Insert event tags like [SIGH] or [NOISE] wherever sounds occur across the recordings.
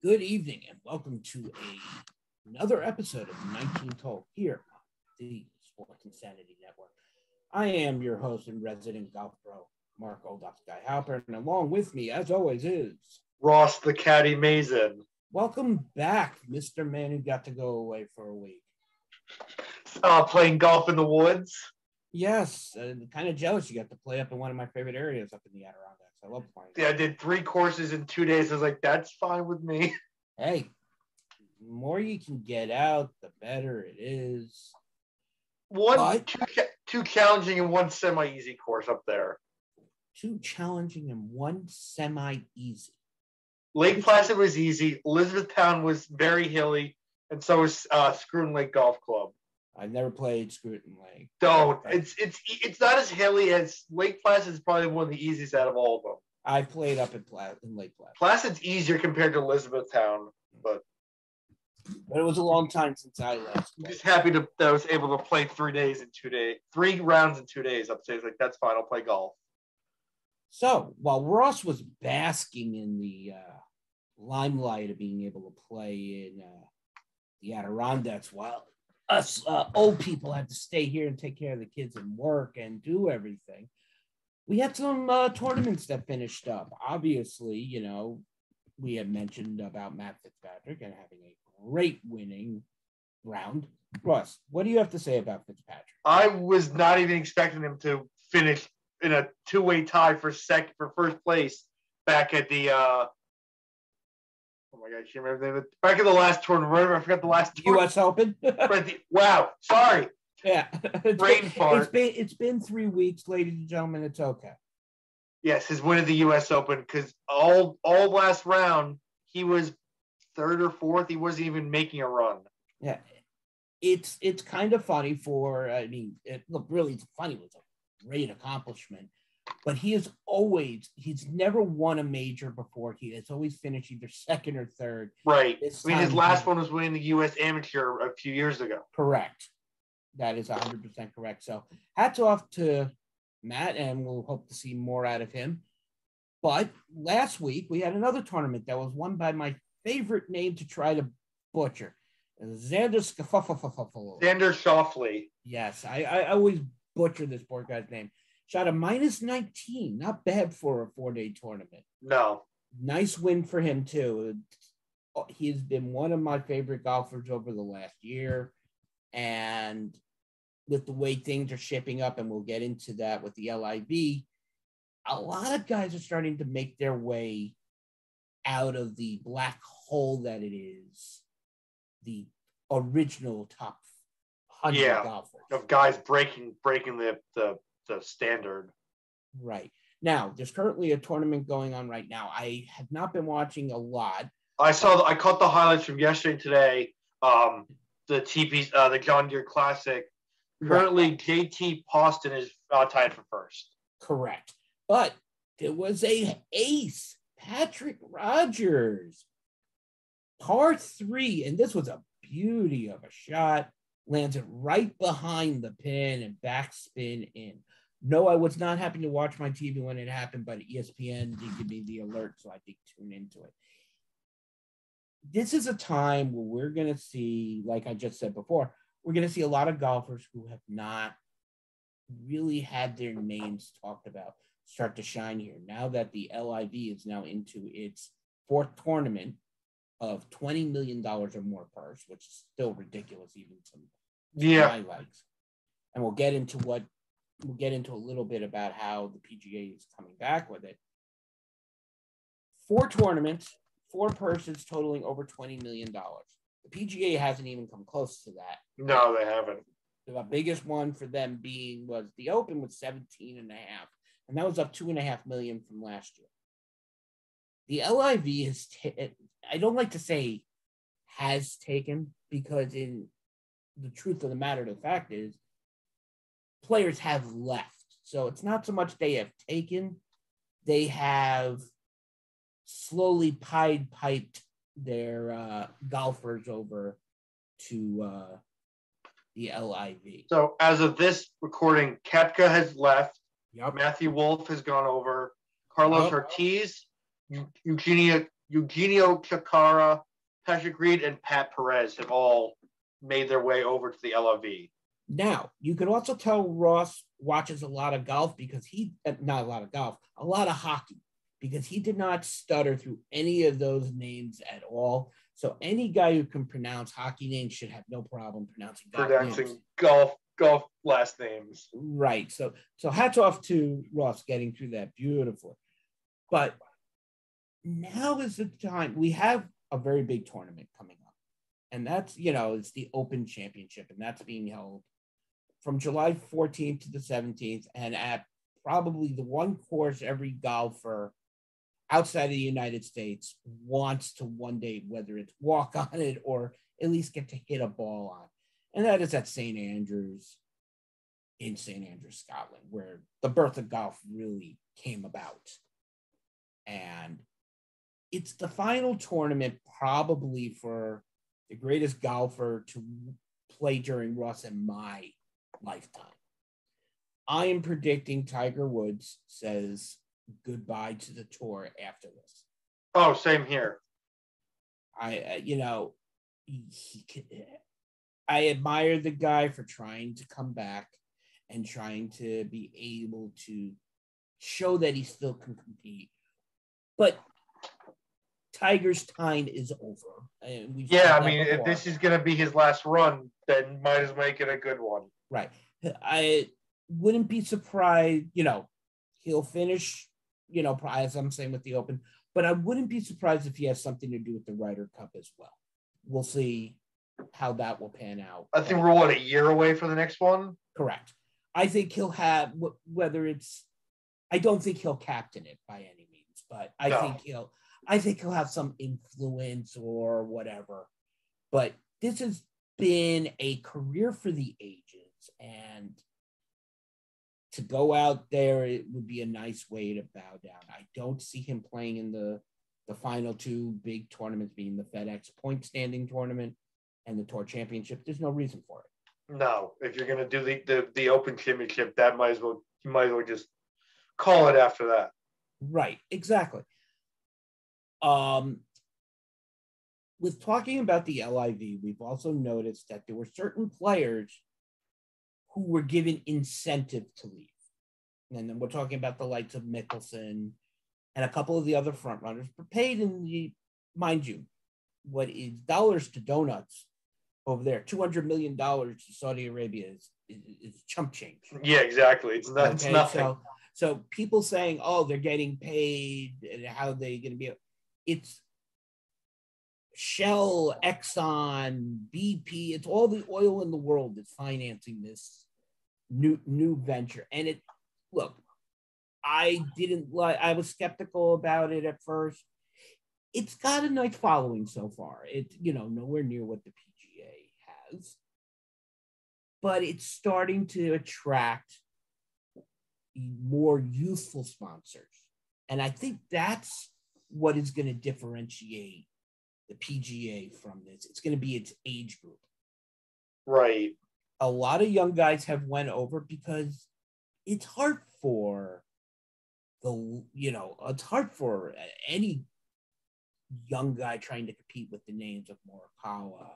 Good evening and welcome to a, another episode of 19th Hole here on the Sports Insanity Network. I am your host and resident golf pro, Mark Old Ops Guy Halpern, and along with me, as always, is Ross the Caddy Mazin. welcome back, Mr. Man who got to go away for a week. Uh, playing golf in the woods. Yes, uh, kind of jealous you got to play up in one of my favorite areas up in the Adirondacks. I love playing. Yeah, I did three courses in two days. I was like, that's fine with me. [LAUGHS] Hey, the more you can get out, the better it is. One What? too, cha- too challenging and one semi-easy course up there. Two challenging and one semi easy. Lake Placid was easy. Elizabethtown was very hilly, and so was uh, Schroon Lake Golf Club. I've never played Schroon Lake. Don't. It's it's it's not as hilly as Lake Placid is probably one of the easiest out of all of them. I played up in, Pla- in Lake Placid, Placid's easier compared to Elizabethtown. but but it was a long time since I last. I'm just happy to, that I was able to play three days in two days, three rounds in two days. Upstairs, like that's fine. I'll play golf. So while Ross was basking in the uh, limelight of being able to play in uh, the Adirondacks, while us uh, old people had to stay here and take care of the kids and work and do everything, we had some uh, tournaments that finished up. Obviously, you know, we had mentioned about Matt Fitzpatrick and having a great winning round. Ross, what do you have to say about Fitzpatrick? I was not even expecting him to finish in a two-way tie for second for first place back at the. uh Oh my god, I can't remember the name of it. Back at the last tournament, I forgot the last tournament. U.S. Open. [LAUGHS] Wow, sorry. Yeah. [LAUGHS] It's Brain been, fart. It's been it's been three weeks, ladies and gentlemen. It's okay. Yes, his win of the U.S. Open because all all last round he was third or fourth. He wasn't even making a run. Yeah. It's it's kind of funny for I mean, it, look, really, it's funny. It's a great accomplishment, but he is always he's never won a major before. He has always finished either second or third. Right. I mean, his last one was winning the U.S. Amateur a few years ago. Correct. That is 100% correct. So hats off to Matt, and we'll hope to see more out of him. But last week, we had another tournament that was won by my favorite name to try to butcher Xander Scafuffle. Xander Schauffele. Yes, I, I always butcher this poor guy's name. Shot a minus 19. Not bad for a four day tournament No. nice win for him too. Oh, He's been one of my favorite golfers over the last year, and with the way things are shaping up, and we'll get into that with the LIV, a lot of guys are starting to make their way out of the black hole that it is the original top hundred Yeah. golfers. Of guys breaking breaking the the, the standard. Right now, there's currently a tournament going on right now. I have not been watching a lot. I saw I caught the highlights from yesterday and today. Um, the TP uh, the John Deere Classic. Currently, JT Poston is uh, tied for first. Correct. But there was a ace, Patrick Rodgers, par three, and this was a beauty of a shot. Lands it right behind the pin and backspin in. No, I was not happy to watch my TV when it happened, but ESPN did give me the alert, so I did tune into it. This is a time where we're going to see, like I just said before, we're going to see a lot of golfers who have not really had their names talked about start to shine here. Now that the LIV is now into its fourth tournament of $20 million or more purse, which is still ridiculous, even to Yeah, my likes. And we'll get into what we'll get into a little bit about how the PGA is coming back with it. Four tournaments, four purses totaling over $20 million. The PGA hasn't even come close to that. no, they haven't. The biggest one for them being was the Open with 17 and a half, and that was up two and a half million from last year. The LIV has, ta- I don't like to say has taken because in the truth of the matter, the fact is players have left. So it's not so much they have taken, they have slowly pied piped their uh, golfers over to uh, the LIV. So as of this recording, Koepka has left. Yep. Matthew Wolff has gone over. Carlos Oh. Ortiz, Eu- Eugenia Eugenio Chacarra, Patrick Reed, and Pat Perez have all made their way over to the LIV. Now, you can also tell Ross watches a lot of golf because he, uh, not a lot of golf, a lot of hockey, because he did not stutter through any of those names at all. So any guy who can pronounce hockey names should have no problem pronouncing golf Pronouncing names. golf golf last names. Right. So so hats off to Ross getting through that beautifully. But now is the time we have a very big tournament coming up. And that's, you know, it's the Open Championship, and that's being held from July 14th to the 17th, and at probably the one course every golfer outside of the United States wants to one day, whether it's walk [LAUGHS] on it or at least get to hit a ball on. And that is at St. Andrews in St. Andrews, Scotland, where the birth of golf really came about. And it's the final tournament, probably for the greatest golfer to play during Ross and my lifetime. I am predicting Tiger Woods says goodbye to the tour after this. Oh, same here. I, uh, you know, he, he, I admire the guy for trying to come back and trying to be able to show that he still can compete. But Tiger's time is over. Yeah, I mean, if this is gonna be his last run, then might as well make it a good one. Right. I wouldn't be surprised, you know, he'll finish, you know, as I'm saying with the Open, but I wouldn't be surprised if he has something to do with the Ryder Cup as well. We'll see how that will pan out. I think we're what a year away for the next one. correct. I think he'll have whether it's I don't think he'll captain it by any means, but I No. think he'll I think he'll have some influence or whatever. But this has been a career for the ages and to go out there it would be a nice way to bow down. I don't see him playing in the the final two big tournaments being the FedEx point standing tournament and the tour championship. There's no reason for it. No, if you're gonna do the, the the Open Championship, that might as well you might as well just call it after that. Right, exactly. Um, with talking about the LIV, we've also noticed that there were certain players who were given incentive to leave. And then we're talking about the likes of Mickelson and a couple of the other front runners, but paid in the, mind you, what is dollars to donuts over there, $200 million to Saudi Arabia is, is, is chump change. Yeah, exactly. It's not, it's nothing. So, so people saying, "Oh, they're getting paid," and how are they going to be? It's Shell, Exxon, BP. It's all the oil in the world that's financing this new new venture. And it look, I didn't like. I was skeptical about it at first. It's got a nice following so far. It's you know nowhere near what the PGA has, but it's starting to attract more youthful sponsors. And I think that's what is going to differentiate the PGA from this. It's going to be its age group. Right. A lot of young guys have went over because it's hard for the you know it's hard for any young guy trying to compete with the names of Morikawa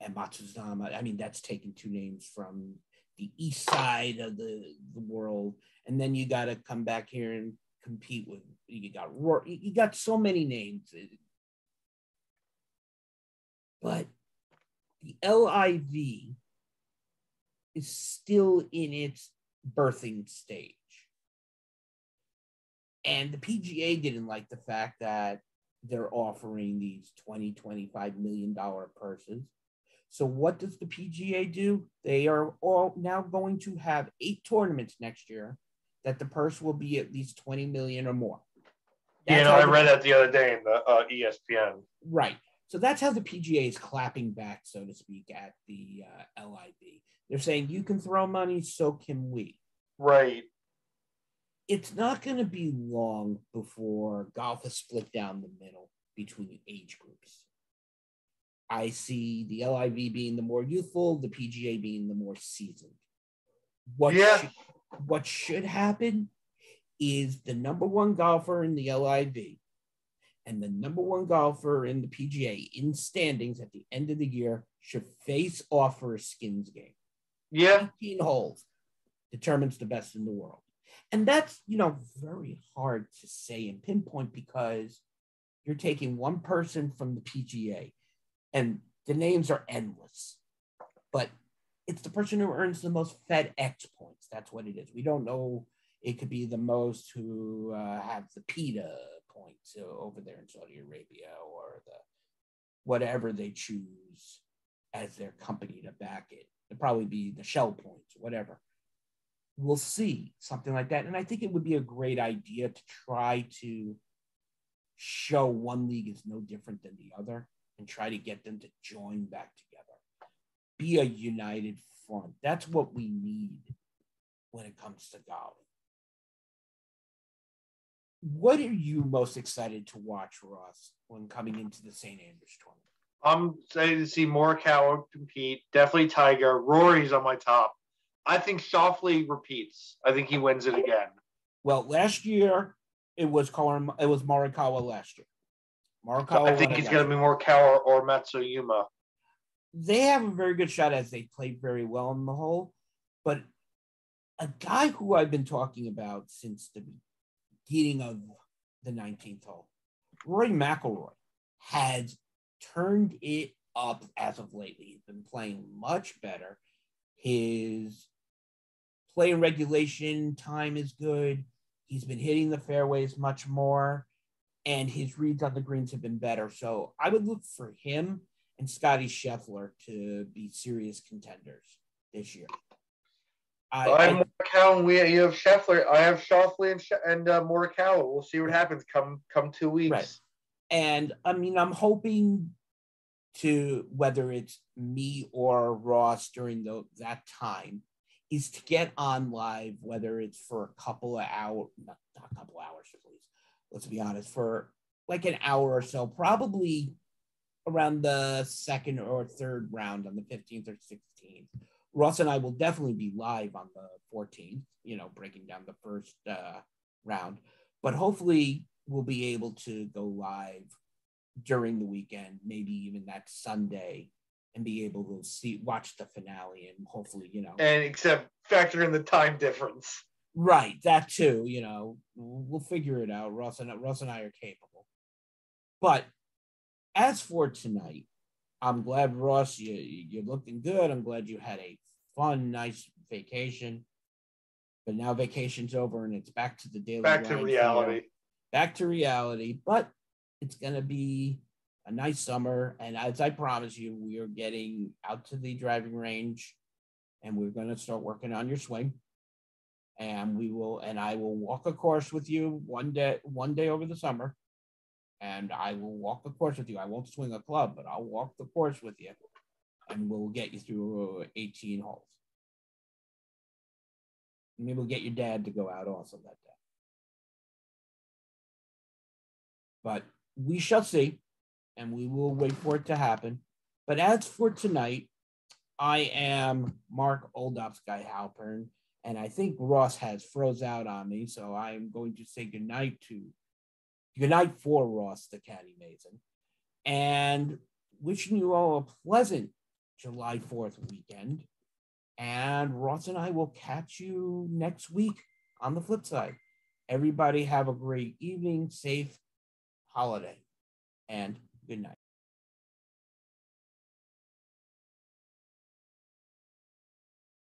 and Matsuyama. I mean, that's taking two names from the east side of the, the world, and then you got to come back here and compete with. You got. You got so many names, but the LIV is still in its birthing stage. And the PGA didn't like the fact that they're offering these 20, 25 million dollar purses. So what does the PGA do? They are all now going to have eight tournaments next year that the purse will be at least 20 million or more. Yeah, That's no, how I read that the other day in the uh, ESPN. Right. So that's how the PGA is clapping back, so to speak, at the uh, LIV. They're saying you can throw money, so can we. Right. It's not going to be long before golf is split down the middle between age groups. I see the LIV being the more youthful, the PGA being the more seasoned. What Yeah. should, what should happen is the number one golfer in the LIV And the number one golfer in the PGA in standings at the end of the year should face off for a skins game. Yeah. 18 holes determines the best in the world. And that's, you know, very hard to say and pinpoint because you're taking one person from the PGA and the names are endless. But it's the person who earns the most FedEx points. That's what it is. We don't know. It could be the most who uh, have the PETA points over there in Saudi Arabia or the whatever they choose as their company to back it. It'd probably be the Shell points, whatever. We'll see something like that. And I think it would be a great idea to try to show one league is no different than the other and try to get them to join back together. Be a united front. That's what we need when it comes to golf. What are you most excited to watch, Ross, when coming into the St. Andrews tournament? I'm excited to see Morikawa compete. Definitely Tiger. Rory's on my top. I think Schauffele repeats. I think he wins it again. Well, last year it was Collin, it was Morikawa last year. Morikawa. I think he's going to be Morikawa or Matsuyama. They have a very good shot as they played very well in the hole, but a guy who I've been talking about since the beginning of the 19th hole, Rory McIlroy, has turned it up as of lately. He's been playing much better. His play regulation time is good. He's been hitting the fairways much more, and his reads on the greens have been better. So I would look for him and Scotty Scheffler to be serious contenders this year. I, I'm Morikawa. We you have Scheffler. I have Schauffele and, and uh, Morikawa. We'll see what happens come come two weeks. Right. And I mean, I'm hoping to whether it's me or Ross during the, that time is to get on live, whether it's for a couple of hours, not, not a couple hours, please. Let's be honest, for like an hour or so, probably around the second or third round on the 15th or 16th. Ross and I will definitely be live on the 14th, you know, breaking down the first uh, round. But hopefully, we'll be able to go live during the weekend, maybe even that Sunday, and be able to see watch the finale and hopefully, you know. And except factor in the time difference. Right, that too. You know, we'll figure it out. Russ and Russ and I are capable. But as for tonight, I'm glad Ross, you you're looking good. I'm glad you had a fun, nice vacation. But now vacation's over and it's back to the daily. Back to reality. Back to reality. But it's going to be a nice summer. And as I promise you, we are getting out to the driving range and we're going to start working on your swing. And we will, and I will walk a course with you one day, one day over the summer. And I will walk the course with you. I won't swing a club, but I'll walk the course with you and we'll get you through 18 holes. Maybe we'll get your dad to go out also that day. But we shall see, and we will wait for it to happen. But as for tonight, I am Mark Old Ops Guy Halpern, and I think Ross has froze out on me, so I am going to say goodnight to goodnight for Ross, the Caddy Mazin, and wishing you all a pleasant July 4th weekend. And Ross and I will catch you next week on the flip side. Everybody have a great evening, safe holiday, and good night.